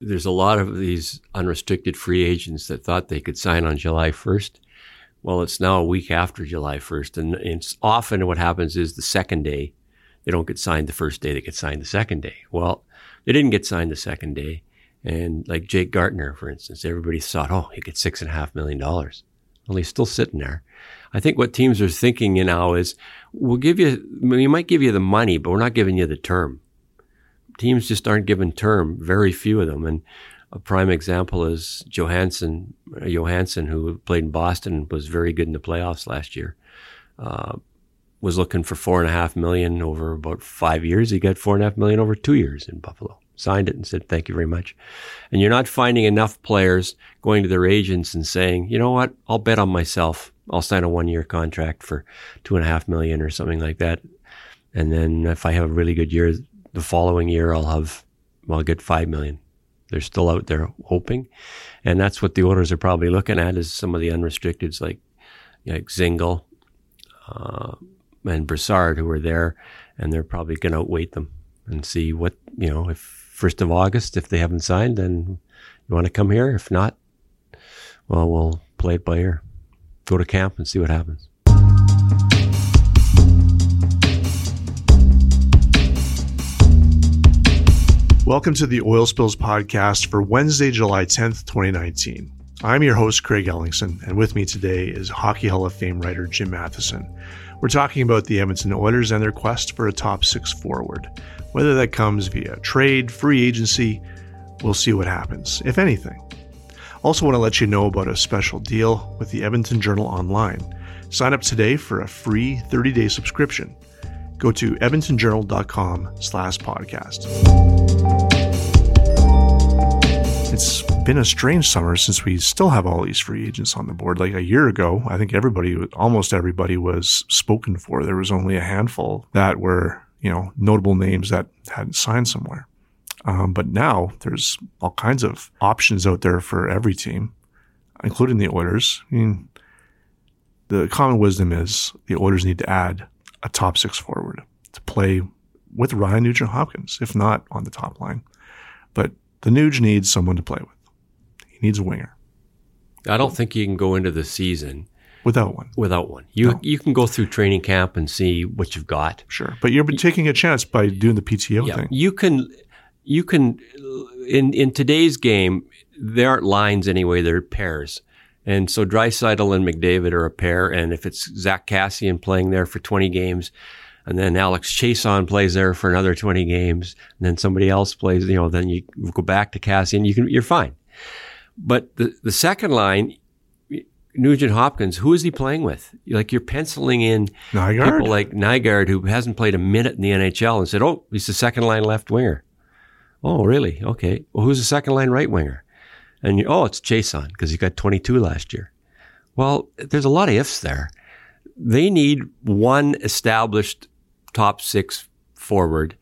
There's a lot of these unrestricted free agents that thought they could sign on July 1st. Well, it's now a week after July 1st, and it's often what happens is the second day they don't get signed the first day, they get signed the second day. Well, they didn't get signed the second day. And like Jake Gardiner, for instance, everybody thought, oh, he gets six and a half million dollars. Well, he's still sitting there. I think what teams are thinking now is, we'll give you, we might give you the money, but we're not giving you the term. Teams just aren't given term, very few of them. And a prime example is Johansson, Johansson, who played in Boston was very good in the playoffs last year. Uh, was looking for four and a half million over about five years. He got four and a half million over two years in Buffalo. Signed it and said, thank you very much. And you're not finding enough players going to their agents and saying, you know what? I'll bet on myself. I'll sign a one year contract for two and a half million or something like that. And then if I have a really good year, the following year, I'll have, well, I'll get five million. They're still out there hoping. And that's what the owners are probably looking at is some of the unrestricteds like, like Dzingel, uh, and Brassard who are there, and they're probably going to outweight them and see what you know. If first of August, if they haven't signed, then you want to come here. If not, well, we'll play it by ear. Go to camp and see what happens. Welcome to the Oil Spills podcast for Wednesday, July 10th, 2019. I'm your host, Craig Ellingson, and with me today is Hockey Hall of Fame writer Jim Matheson. We're talking about the Edmonton Oilers and their quest for a top six forward. Whether that comes via trade, free agency, we'll see what happens, if anything. Also, want to let you know about a special deal with the Edmonton Journal Online. Sign up today for a free 30-day subscription. Go to edmontonjournal.com slash podcast. It's been a strange summer since we still have all these free agents on the board. Like a year ago, I think everybody, almost everybody was spoken for. There was only a handful that were, you know, notable names that hadn't signed somewhere. Um, but now there's all kinds of options out there for every team, including the Oilers. I mean, the common wisdom is the Oilers need to add a top six forward to play with Ryan Nugent Hopkins, if not on the top line. But the Nuge needs someone to play with. He needs a winger. I don't think you can go into the season without one. Without one, you no. you can go through training camp and see what you've got. Sure, but you're taking a chance by doing the PTO yeah, thing. You can, you can, in in today's game, there aren't lines anyway. They're pairs, and so Draisaitl and McDavid are a pair. And if it's Zach Kassian playing there for 20 games, and then Alex Chiasson plays there for another 20 games, and then somebody else plays, you know, then you go back to Kassian, you can, you're fine. But the, the second line, Nugent Hopkins, who is he playing with? Like you're penciling in Nygard? people like Nygard, who hasn't played a minute in the NHL, and said, "Oh, he's the second line left winger." Oh, really? Okay. Well, who's the second line right winger? And you, oh, it's Chiasson because he got 22 last year. Well, there's a lot of ifs there. They need one established top six forward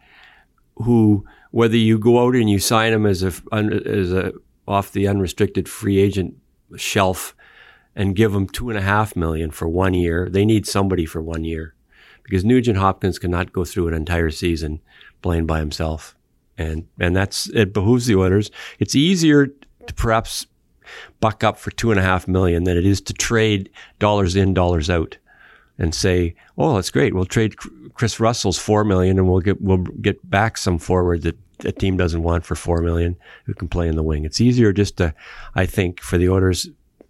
who, whether you go out and you sign him as a, as a off the unrestricted free agent shelf and give him two and a half million for one year, they need somebody for one year because Nugent Hopkins cannot go through an entire season playing by himself. And, and that's, it behooves the Oilers. It's easier to perhaps buck up for two and a half million than it is to trade dollars in, dollars out and say, "Oh, that's great. We'll trade Kris Russell's four million, and we'll get we'll get back some forward that a team doesn't want for four million who can play in the wing." It's easier just to, I think, for the Oilers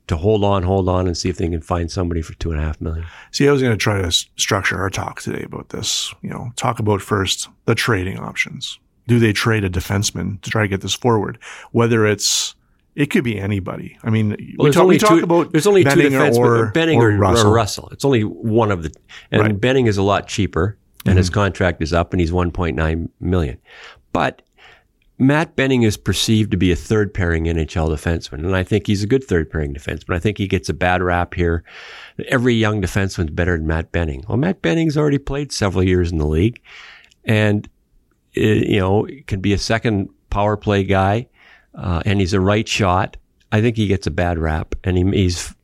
to hold on, hold on, and see if they can find somebody for two and a half million. See, I was going to try to structure our talk today about this. You know, talk about first the trading options. Do they trade a defenseman to try to get this forward? Whether it's it could be anybody. I mean, well, we, talk, we talk about there's only Benning two defensemen, or, Benning or, or, Russell. or, Russell. It's only one of the, and right. Benning is a lot cheaper, and mm-hmm. his contract is up, and he's 1.9 million. But Matt Benning is perceived to be a third pairing NHL defenseman, and I think he's a good third pairing defenseman. I think he gets a bad rap here. Every young defenseman's better than Matt Benning. Well, Matt Benning's already played several years in the league, and uh, you know can be a second power play guy, uh, and he's a right shot. I think he gets a bad rap, and he, he's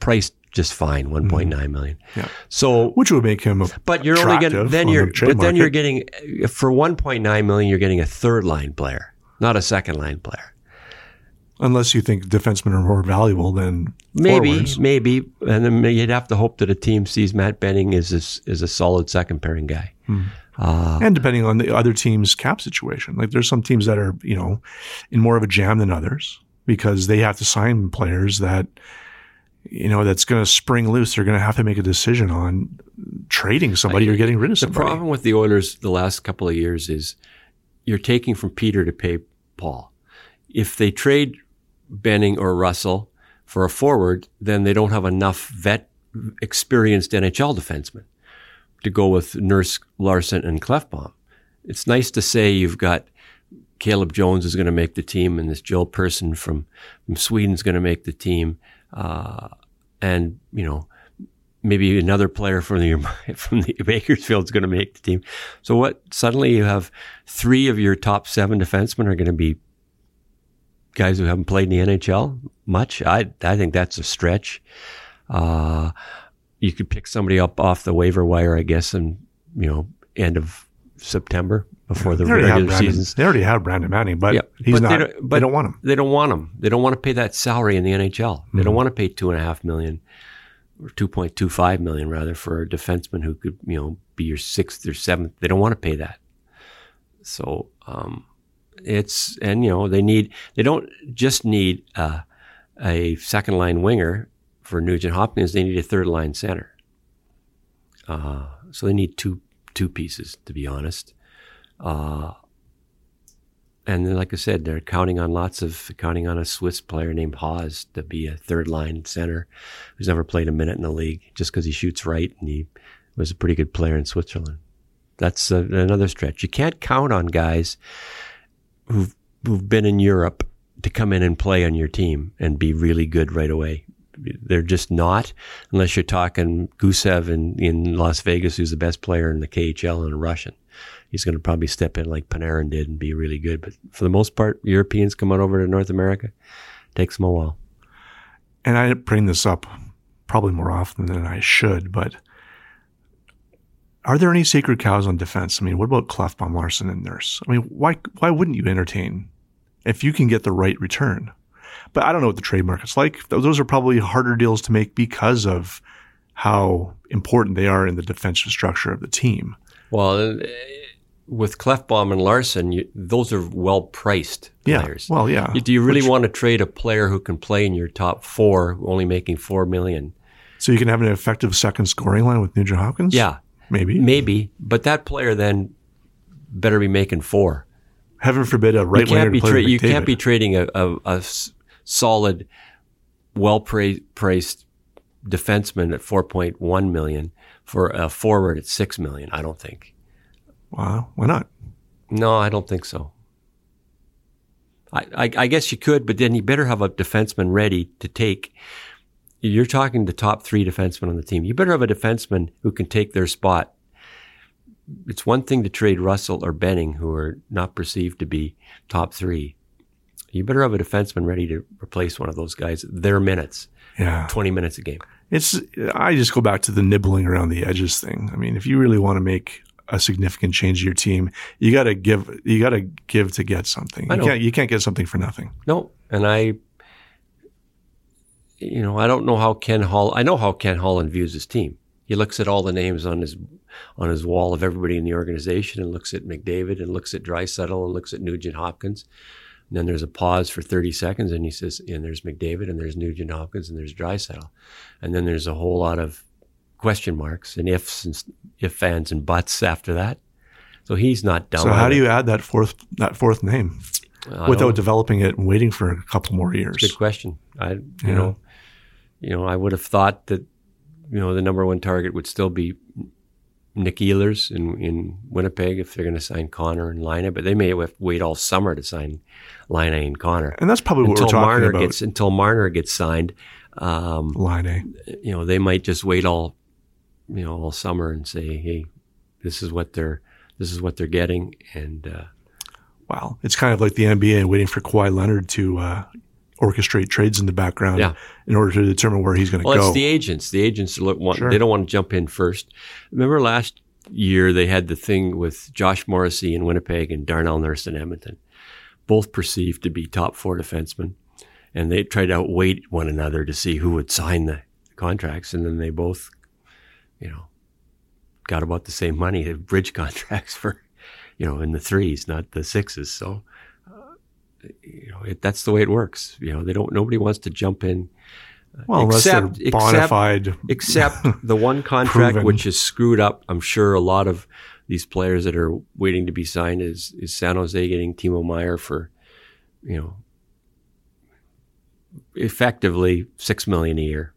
priced just fine, one point nine million. Yeah. So Which would make him. A but you're only getting then on you're the but then you're getting for 1.9 million you're getting a third line player, not a second line player. Unless you think defensemen are more valuable than Maybe forwards. maybe and then you'd have to hope that a team sees Matt Benning as a, as a solid second pairing guy. Uh, and depending on the other team's cap situation. Like there's some teams that are, you know, in more of a jam than others because they have to sign players that, you know, that's going to spring loose. They're going to have to make a decision on trading somebody or getting rid of somebody. The problem with the Oilers the last couple of years is you're taking from Peter to pay Paul. If they trade Benning or Russell for a forward, then they don't have enough vet experienced NHL defensemen to go with Nurse, Larsson, and Klefbom. It's nice to say you've got Caleb Jones is going to make the team, and this Joel Persson from from Sweden is going to make the team, uh, and you know maybe another player from the from the Bakersfield is going to make the team. So what? Suddenly you have three of your top seven defensemen are going to be guys who haven't played in the NHL much. I I think that's a stretch. Uh, you could pick somebody up off the waiver wire, I guess, and you know end of September before the regular Brandon, seasons. they already have Brandon Manning, but Yeah, he's but not. they They don't- don't, want him. They don't want him. They don't want to pay that salary in the NHL. They don't want to pay two and a half million or two point two five million rather for a defenseman who could you know be your sixth or seventh. They don't want to pay that. So um, it's and you know they need they don't just need uh, a second line winger for Nugent Hopkins. They need a third line center. Uh, so they need two two pieces to be honest. Uh, and then, like I said, they're counting on lots of counting on a Swiss player named Haas to be a third line center who's never played a minute in the league just because he shoots right and he was a pretty good player in Switzerland. That's uh another stretch. You can't count on guys who've who've been in Europe to come in and play on your team and be really good right away. They're just not, unless you're talking Gusev in, in Las Vegas, who's the best player in the KHL and a Russian he's going to probably step in like Panarin did and be really good. But for the most part, Europeans coming over to North America takes them a while. And I bring this up probably more often than I should, but are there any sacred cows on defense? I mean, what about Klefbom, Larsson, and Nurse? I mean, why why wouldn't you entertain if you can get the right return? But I don't know what the trade market's like. Those are probably harder deals to make because of how important they are in the defensive structure of the team. Well, uh, with Klefbom and Larsson, you, those are well priced Yeah. players. Well, yeah. Do you really Which- want to trade a player who can play in your top four, only making four million? So you can have an effective second scoring line with Nugent Hopkins? Yeah, Maybe. maybe, but that player then better be making four. Heaven forbid a right you winger can't be tra- you can't be trading a, a, a solid, well priced defenseman at four point one million for a forward at six million. I don't think. Wow. Why not? No, I don't think so. I, I, I guess you could, but then you better have a defenseman ready to take. You're talking the top three defensemen on the team. You better have a defenseman who can take their spot. It's one thing to trade Russell or Benning, who are not perceived to be top three. You better have a defenseman ready to replace one of those guys. Their minutes, Yeah. 20 minutes a game. It's I just go back to the nibbling around the edges thing. I mean, if you really want to make a significant change to your team, you got to give you got to give to get something. I You can't you can't get something for nothing. No, and I, you know, I don't know how Ken Hall. I know how Ken Holland views his team. He looks at all the names on his on his wall of everybody in the organization, and looks at McDavid, and looks at Draisaitl, and looks at Nugent Hopkins. And then there's a pause for 30 seconds, and he says, "And there's McDavid, and there's Nugent Hopkins, and there's Draisaitl," and then there's a whole lot of question marks and ifs and if fans and buts after that. So he's not dumb. so how do you add that fourth that fourth name I without developing it and waiting for a couple more years? Good question. I, you Yeah. know, you know, I would have thought that, you know, the number one target would still be Nick Ehlers in, in Winnipeg if they're going to sign Connor and Laine, but they may have to wait all summer to sign Laine and Connor. And that's probably what until we're talking Marner about. gets until Marner gets signed. Um, Line you know, they might just wait all you know all summer and say, hey, this is what they're this is what they're getting, and uh, Wow. It's kind of like the NBA waiting for Kawhi Leonard to uh, orchestrate trades in the background Yeah. in order to determine where he's going to Well, go. it's the agents. The agents look, want, Sure. they don't want to jump in first. Remember last year they had the thing with Josh Morrissey in Winnipeg and Darnell Nurse in Edmonton, both perceived to be top four defensemen, and they tried to outweigh one another to see who would sign the contracts, and then they both, you know, got about the same money, bridge contracts for, you know, in the threes, not the sixes. So. Uh, You know, it, that's the way it works. You know, they don't. Nobody wants to jump in well, except- except- bona fide. except the one contract which is screwed up. I'm sure a lot of these players that are waiting to be signed is is San Jose getting Timo Meier for, you know, effectively six million a year,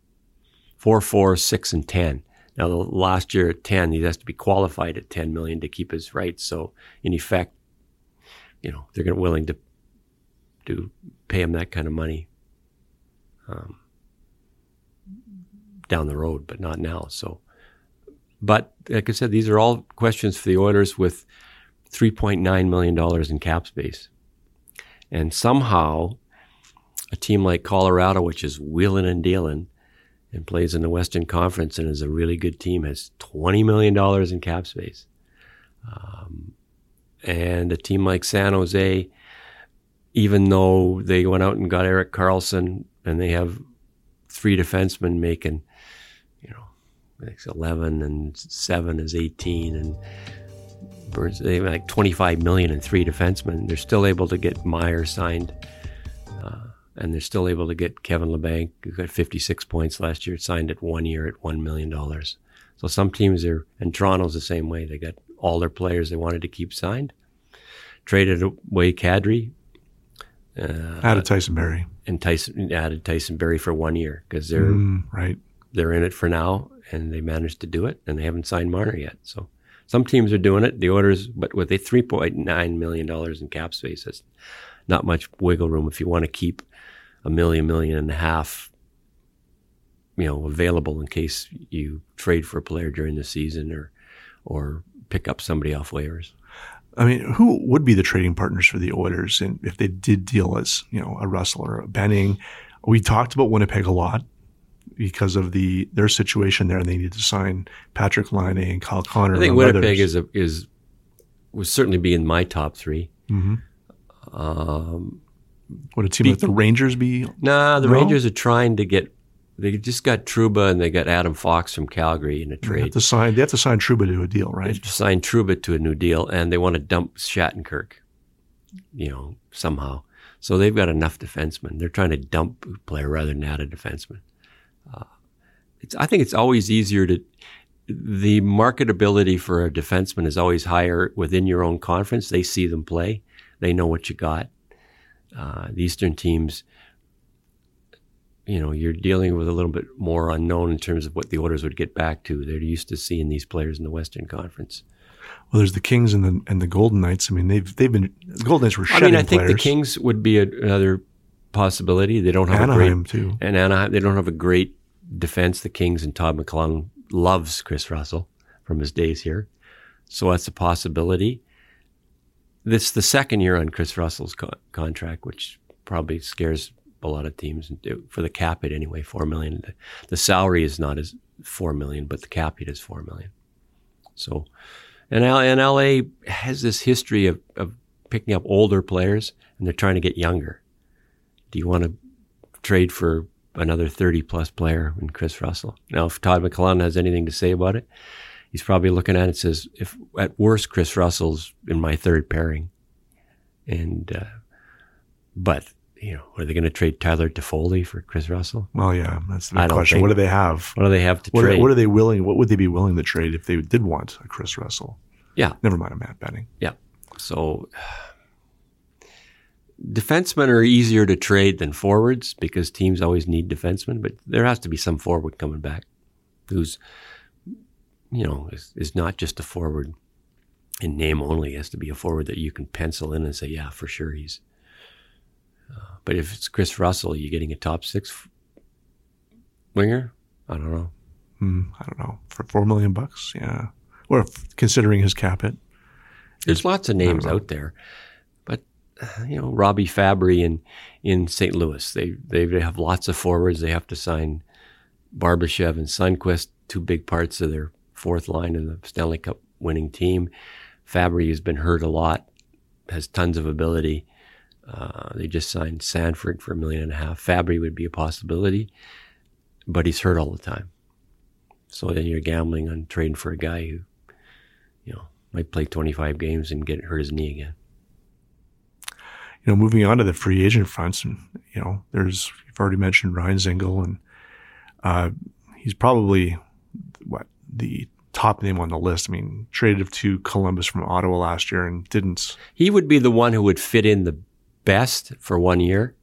four, four, six, and ten. Now the last year at ten, he has to be qualified at ten million to keep his rights. So in effect, you know, they're willing to to pay him that kind of money. Um, down the road, but not now. So, but like I said, these are all questions for the Oilers with $3.9 million in cap space. And somehow, a team like Colorado, which is wheeling and dealing and plays in the Western Conference and is a really good team, has $20 million in cap space. Um, and a team like San Jose, even though they went out and got Erik Karlsson and they have three defensemen making, you know, like 11 and 7 is 18 and Burns, they have like 25 million and three defensemen. They're still able to get Meier signed. Uh, and they're still able to get Kevin Labanc, who got 56 points last year, signed at one year at $1 million. So some teams are, and Toronto's the same way. They got all their players they wanted to keep signed, traded away Kadri, uh, Added Tyson Barrie. and Tyson added Tyson Barrie for one year because they're Mm, right. they're in it for now and they managed to do it and they haven't signed Marner yet. So some teams are doing it. The Oilers, but with a three point nine million dollars in cap space, that's not much wiggle room if you want to keep a million, million and a half, you know, available in case you trade for a player during the season or or pick up somebody off waivers. I mean, who would be the trading partners for the Oilers and if they did deal as, you know, a Russell or a Benning? We talked about Winnipeg a lot because of the their situation there and they need to sign Patrik Laine and Kyle Connor. I think Winnipeg others. is a, is would certainly be in my top three. Mhm. Um, Would a team like the Rangers be? Nah, the No? Rangers are trying to get. They just got Trouba and they got Adam Fox from Calgary in a trade. They have to sign. They have to sign Trouba to a deal, right? They right? signed Trouba to a new deal, and they want to dump Shattenkirk. You know, somehow. So they've got enough defensemen. They're trying to dump a player rather than add a defenseman. Uh, it's. I think it's always easier to. The marketability for a defenseman is always higher within your own conference. They see them play. They know what you got. Uh, the Eastern teams, you know, you're dealing with a little bit more unknown in terms of what the Oilers would get back to. They're used to seeing these players in the Western Conference. Well, there's the Kings and the and the Golden Knights. I mean, they've they've been the Golden Knights were I shedding mean, I think players. the Kings would be a, another possibility. They don't have Anaheim a too. great and Anaheim. They don't have a great defense. The Kings and Todd McLellan loves Kris Russell from his days here, so that's a possibility. This the second year on Kris Russell's co- contract, which probably scares a lot of teams for the cap hit anyway. Four million. The, the salary is not as four million, but the cap hit is four million. So, and, L- and LA has this history of, of picking up older players and they're trying to get younger. Do you want to trade for another 30 plus player in Kris Russell? Now, if Todd McLellan has anything to say about it, he's probably looking at it and says, if at worst, Kris Russell's in my third pairing. And, uh, but, you know, are they going to trade Tyler Toffoli for Kris Russell? Well, yeah, that's the I big don't question. What do they have? What do they have to What, trade? what are they willing? What would they be willing to trade if they did want a Kris Russell? Yeah. Never mind a Matt Benning. Yeah. So defensemen are easier to trade than forwards because teams always need defensemen, but there has to be some forward coming back who's you know, is, is not just a forward in name only. It has to be a forward that you can pencil in and say, yeah, for sure he's. But if it's Kris Russell, you're getting a top six winger. I don't know. Mm, I don't know for four million bucks. Yeah, or if, considering his cap hit. There's lots of names out there, but uh, you know Robbie Fabbri in in St. Louis. They they have lots of forwards. They have to sign Barbashev and Sundqvist, two big parts of their fourth line in the Stanley Cup winning team. Fabbri has been hurt a lot, has tons of ability. Uh, they just signed Sanford for a million and a half. Fabbri would be a possibility, but he's hurt all the time. So then you're gambling on trading for a guy who, you know, might play 25 games and get hurt his knee again. You know, moving on to the free agent fronts, and you know, there's you've already mentioned Ryan Dzingel, and uh, he's probably what the top name on the list. I mean, traded to Columbus from Ottawa last year and didn't. He would be the one who would fit in the best for one year.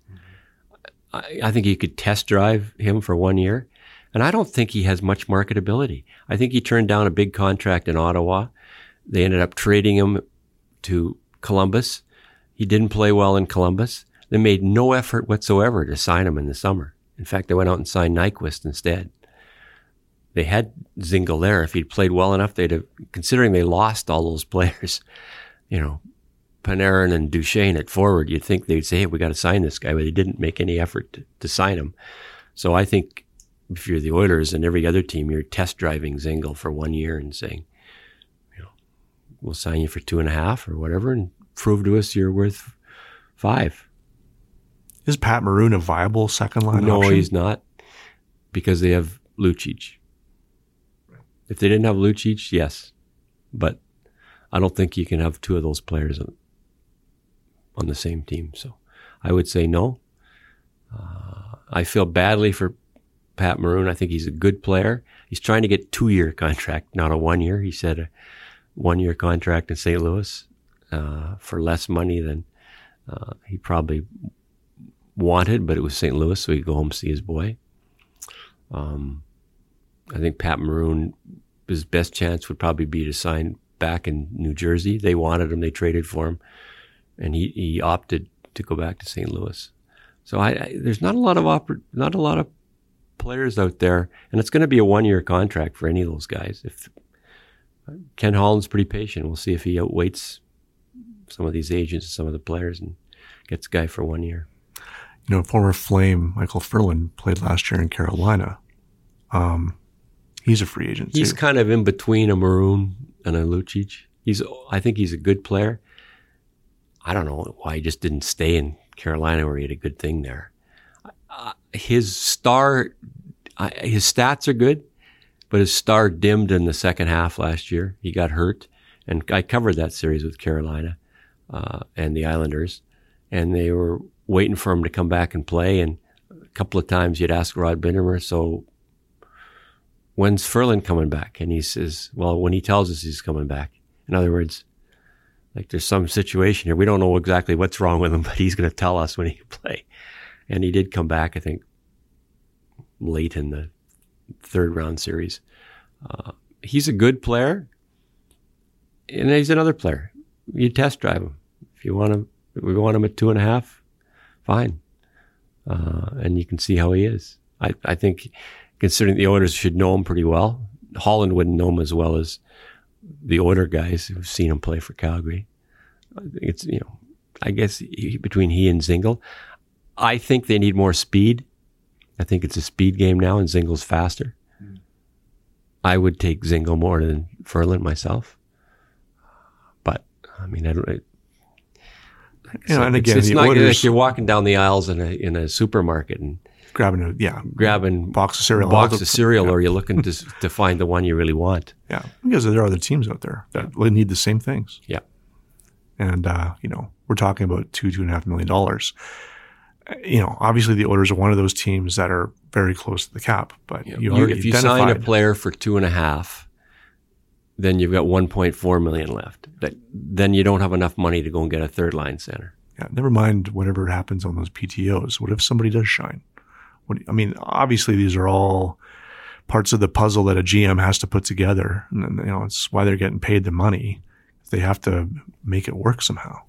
I, I think you could test drive him for one year. And I don't think he has much marketability. I think he turned down a big contract in Ottawa. They ended up trading him to Columbus. He didn't play well in Columbus. They made no effort whatsoever to sign him in the summer. In fact, they went out and signed Nyquist instead. They had Dzingel there. If he'd played well enough, they'd have, considering they lost all those players, you know, Panarin and Duchene at forward, you'd think they'd say, hey, we got to sign this guy, but they didn't make any effort to, to sign him. So I think if you're the Oilers and every other team, you're test driving Dzingel for one year and saying, you know, we'll sign you for two and a half or whatever and prove to us you're worth five. Is Pat Maroon a viable second line no, option? he's not because they have Lucic. If they didn't have Lucic, yes. But I don't think you can have two of those players on, the same team. So I would say no. Uh, I feel badly for Pat Maroon. I think he's a good player. He's trying to get two year contract, not a one year. He said a one year contract in St. Louis uh, for less money than uh, he probably wanted, but it was St. Louis, so he'd go home see his boy. Um, I think Pat Maroon, his best chance would probably be to sign back in New Jersey. They wanted him, they traded for him, and he, he opted to go back to St. Louis. So I, I there's not a lot of oppor- not a lot of players out there, and it's going to be a one year contract for any of those guys. If Ken Holland's pretty patient, we'll see if he outweights some of these agents, some of the players, and gets a guy for one year. You know, former Flame Michael Ferland played last year in Carolina. Um, he's a free agent. He's too. kind of in between a Maroon and a Lucic. He's, I think he's a good player. I don't know why he just didn't stay in Carolina where he had a good thing there. Uh, his star, uh, his stats are good, but his star dimmed in the second half last year. He got hurt, and I covered that series with Carolina uh, and the Islanders, and they were waiting for him to come back and play. And a couple of times you'd ask Rod Brind'Amour, so when's Ferland coming back? And he says, well, when he tells us he's coming back. In other words, like there's some situation here. We don't know exactly what's wrong with him, but he's going to tell us when he can play. And he did come back, I think, late in the third round series. Uh, he's a good player, and he's another player. You test drive him if you want him. We want him at two and a half, fine, uh, and you can see how he is. I, I think, considering the owners should know him pretty well, Holland wouldn't know him as well as the older guys who've seen him play for Calgary. It's you know, I guess he, between he and Dzingel, I think they need more speed. I think it's a speed game now, and Dzingel's faster. Mm. I would take Zingle more than Ferland myself, but I mean, I don't. It, you know, and again, it's, the not Oilers like you're walking down the aisles in a in a supermarket and grabbing a yeah, grabbing box of cereal, box of cereal, yeah. or you're looking to to find the one you really want. Yeah, because there are other teams out there that need the same things. Yeah. And, uh, you know, we're talking about two, two and a half million dollars. You know, obviously the Oilers are one of those teams that are very close to the cap, but you, You- already if you sign a player for two and a half, then you've got 1.4 million left. That then you don't have enough money to go and get a third line center. yeah, never mind whatever happens on those PTOs. What if somebody does shine? What, I mean, obviously these are all parts of the puzzle that a GM has to put together. And you know, it's why they're getting paid the money. They have to make it work somehow.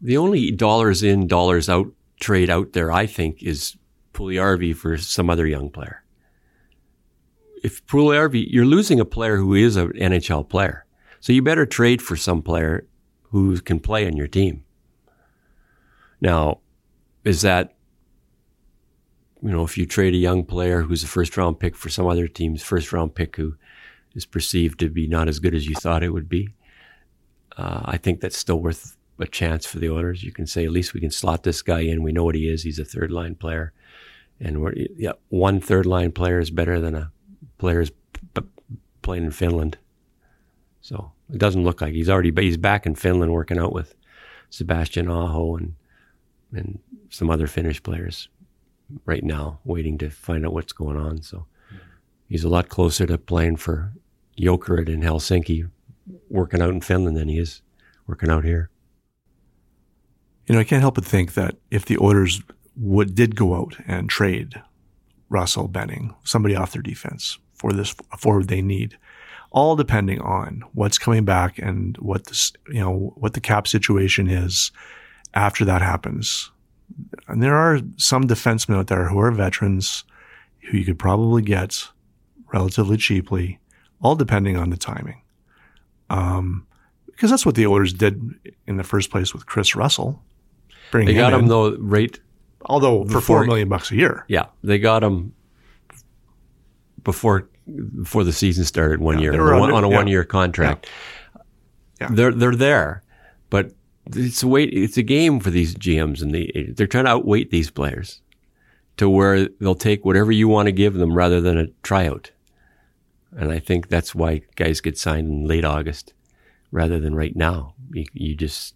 The only dollars in, dollars out trade out there, I think, is Puljujarvi for some other young player. If Puljujarvi, you're losing a player who is an NHL player. So you better trade for some player who can play on your team. Now, is that you know, if you trade a young player who's a first round pick for some other team's first round pick who is perceived to be not as good as you thought it would be, uh, I think that's still worth a chance for the Oilers. You can say at least we can slot this guy in. We know what he is. He's a third line player, and we're, yeah, one third line player is better than a player p- playing in Finland. So it doesn't look like he's already he's back in Finland working out with Sebastian Aho and and some other Finnish players right now, waiting to find out what's going on. So he's a lot closer to playing for Jokerit in Helsinki, working out in Finland than he is working out here. You know, I can't help but think that if the Oilers would did go out and trade Russell Benning, somebody off their defense for this forward they need, all depending on what's coming back and what this, you know, what the cap situation is after that happens. And there are some defensemen out there who are veterans who you could probably get relatively cheaply, all depending on the timing. Um, because that's what the Oilers did in the first place with Kris Russell. They got him, him though right, although for four million bucks a year. Yeah, they got him before before the season started one yeah, year on, under, on, a yeah. one year contract. Yeah. They're they're there, but it's a wait. It's a game for these GMs, and the, they're trying to outweight these players to where they'll take whatever you want to give them rather than a tryout. And I think that's why guys get signed in late August rather than right now. You, you just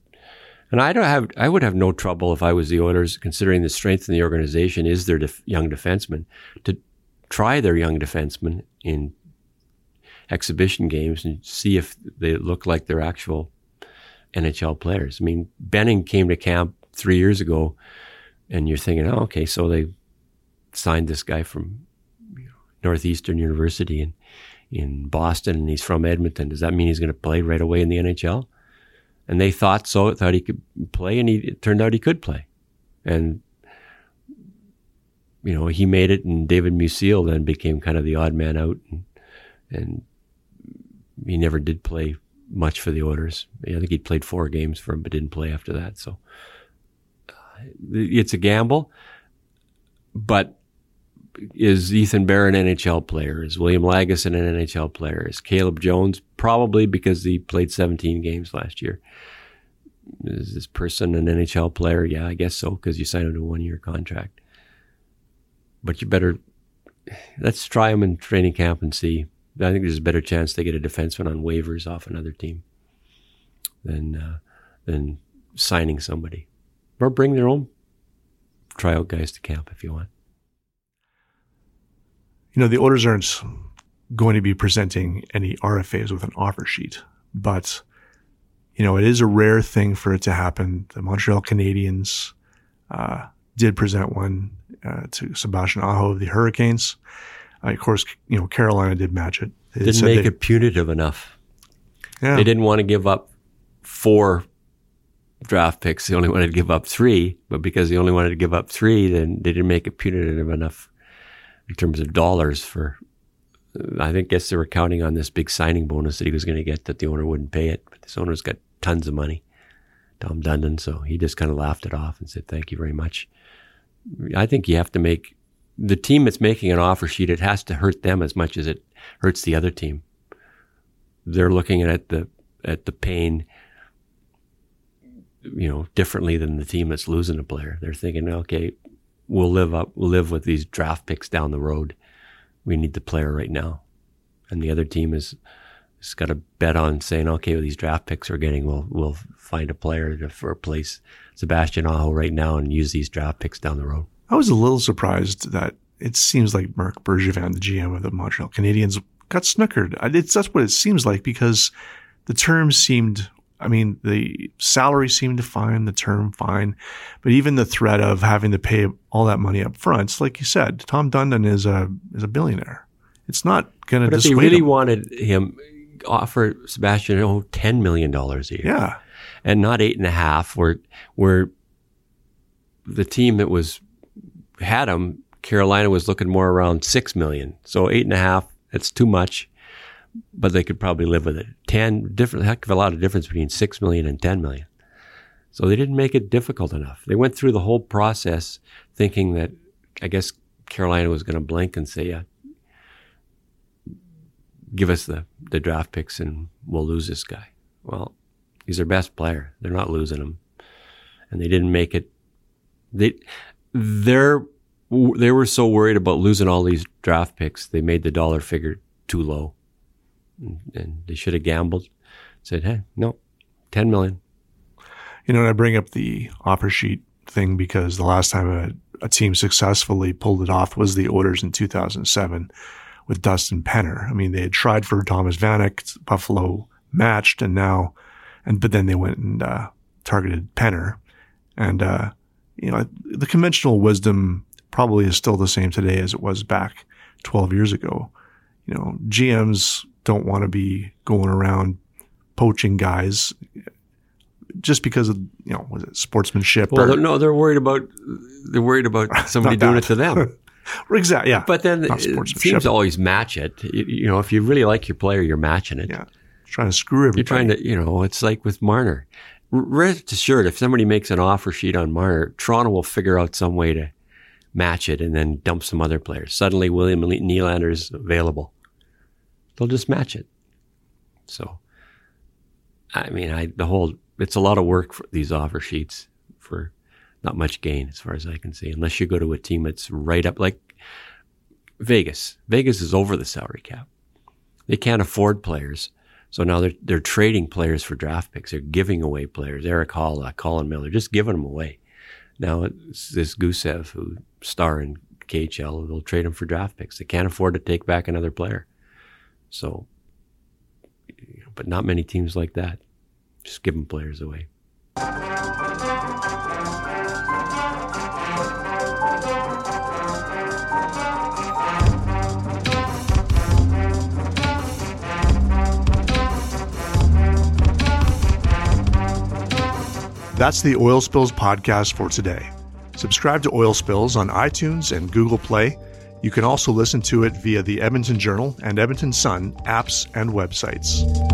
and I don't have I would have no trouble if I was the Oilers, considering the strength in the organization is their def, young defensemen, to try their young defensemen in exhibition games and see if they look like they're actual NHL players. I mean, Benning came to camp three years ago, and you're thinking, oh, okay, so they signed this guy from Northeastern University in in Boston, and he's from Edmonton. Does that mean he's going to play right away in the NHL? And they thought so, thought he could play, and he, it turned out he could play. And you know, he made it, and David Musil then became kind of the odd man out, and, and he never did play much for the Oilers. I think he played four games for him, but didn't play after that. So uh, it's a gamble. But is Ethan Bear an NHL player? Is William Lagesson an NHL player? Is Caleb Jones probably because he played 17 games last year? Is this person an NHL player? Yeah, I guess so because you signed him to a one year contract. But you better let's try him in training camp and see I think there's a better chance they get a defenseman on waivers off another team than uh, than signing somebody, or bring their own tryout guys to camp if you want. You know, the Oilers aren't going to be presenting any RFAs with an offer sheet, but you know, it is a rare thing for it to happen. The Montreal Canadiens uh, did present one uh, to Sebastian Aho of the Hurricanes. Uh, of course, you know Carolina did match it. They didn't make they, it punitive enough. Yeah. They didn't want to give up four draft picks. They only wanted to give up three, but because they only wanted to give up three, then they didn't make it punitive enough in terms of dollars for. I think guess they were counting on this big signing bonus that he was going to get that the owner wouldn't pay it, but this owner's got tons of money, Tom Dundon. So he just kind of laughed it off and said, "Thank you very much." I think you have to make the team that's making an offer sheet, it has to hurt them as much as it hurts the other team. They're looking at the at the pain, you know, differently than the team that's losing a player. They're thinking, okay, we'll live up, we'll live with these draft picks down the road. We need the player right now, and the other team is has got to bet on saying, okay, well, these draft picks are getting, we'll we'll find a player to replace Sebastian Aho right now and use these draft picks down the road. I was a little surprised that it seems like Marc Bergevin, the GM of the Montreal Canadiens, got snookered. It's, that's what it seems like because the terms seemed, I mean, the salary seemed fine, the term fine, but even the threat of having to pay all that money up front, it's like you said, Tom Dundon is a is a billionaire, it's not going to But if they really him. wanted him, offer Sebastian oh, $10 million a year. yeah, and not eight and a half. Where where the team that was had him, Carolina was looking more around six million. So eight and a half, it's too much, but they could probably live with it. Ten different heck of a lot of difference between six million and ten million. So they didn't make it difficult enough. They went through the whole process thinking that I guess Carolina was going to blink and say, "Yeah, give us the the draft picks and we'll lose this guy." Well, he's their best player. They're not losing him, and they didn't make it. They they're they were so worried about losing all these draft picks. They made the dollar figure too low, and, they should have gambled. Said, "Hey, no, ten million. you know, and I bring up the offer sheet thing because the last time a, a team successfully pulled it off was the Oilers in 2007 with Dustin Penner. I mean, they had tried for Thomas Vanek, Buffalo matched, and now, and but then they went and uh, targeted Penner, and uh, you know, the conventional wisdom probably is still the same today as it was back 12 years ago. You know, GMs don't want to be going around poaching guys just because of you know was it sportsmanship Well, or no, they're worried about they're worried about somebody doing it to them. exactly yeah But then teams always match it. You, you know, if you really like your player, you're matching it. yeah trying to screw everybody You're trying to, you know, it's like with Marner. Rest assured, if somebody makes an offer sheet on Marner, Toronto will figure out some way to match it and then dump some other players. Suddenly, William Nylander is available. They'll just match it. So, I mean, I the whole it's a lot of work for these offer sheets for not much gain as far as I can see, unless you go to a team that's right up like Vegas. Vegas is over the salary cap. They can't afford players. So now they're they're trading players for draft picks. They're giving away players. Erik Haula, uh, Colin Miller, just giving them away. Now it's this Gusev who star in KHL. They'll trade him for draft picks. They can't afford to take back another player. So, but not many teams like that. Just giving players away. That's the Oil Spills podcast for today. Subscribe to Oil Spills on iTunes and Google Play. You can also listen to it via the Edmonton Journal and Edmonton Sun apps and websites.